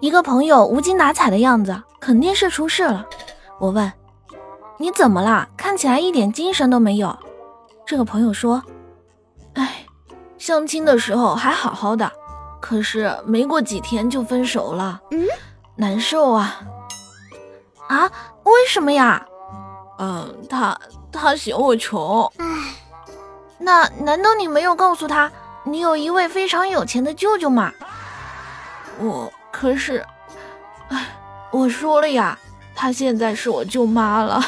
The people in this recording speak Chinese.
一个朋友无精打采的样子，肯定是出事了。我问：“你怎么啦？看起来一点精神都没有。”这个朋友说：“哎，相亲的时候还好好的，可是没过几天就分手了，嗯难受啊！啊，为什么呀？嗯，他他嫌我穷。唉，那难道你没有告诉他你有一位非常有钱的舅舅吗？我可是，哎，我说了呀，她现在是我舅妈了。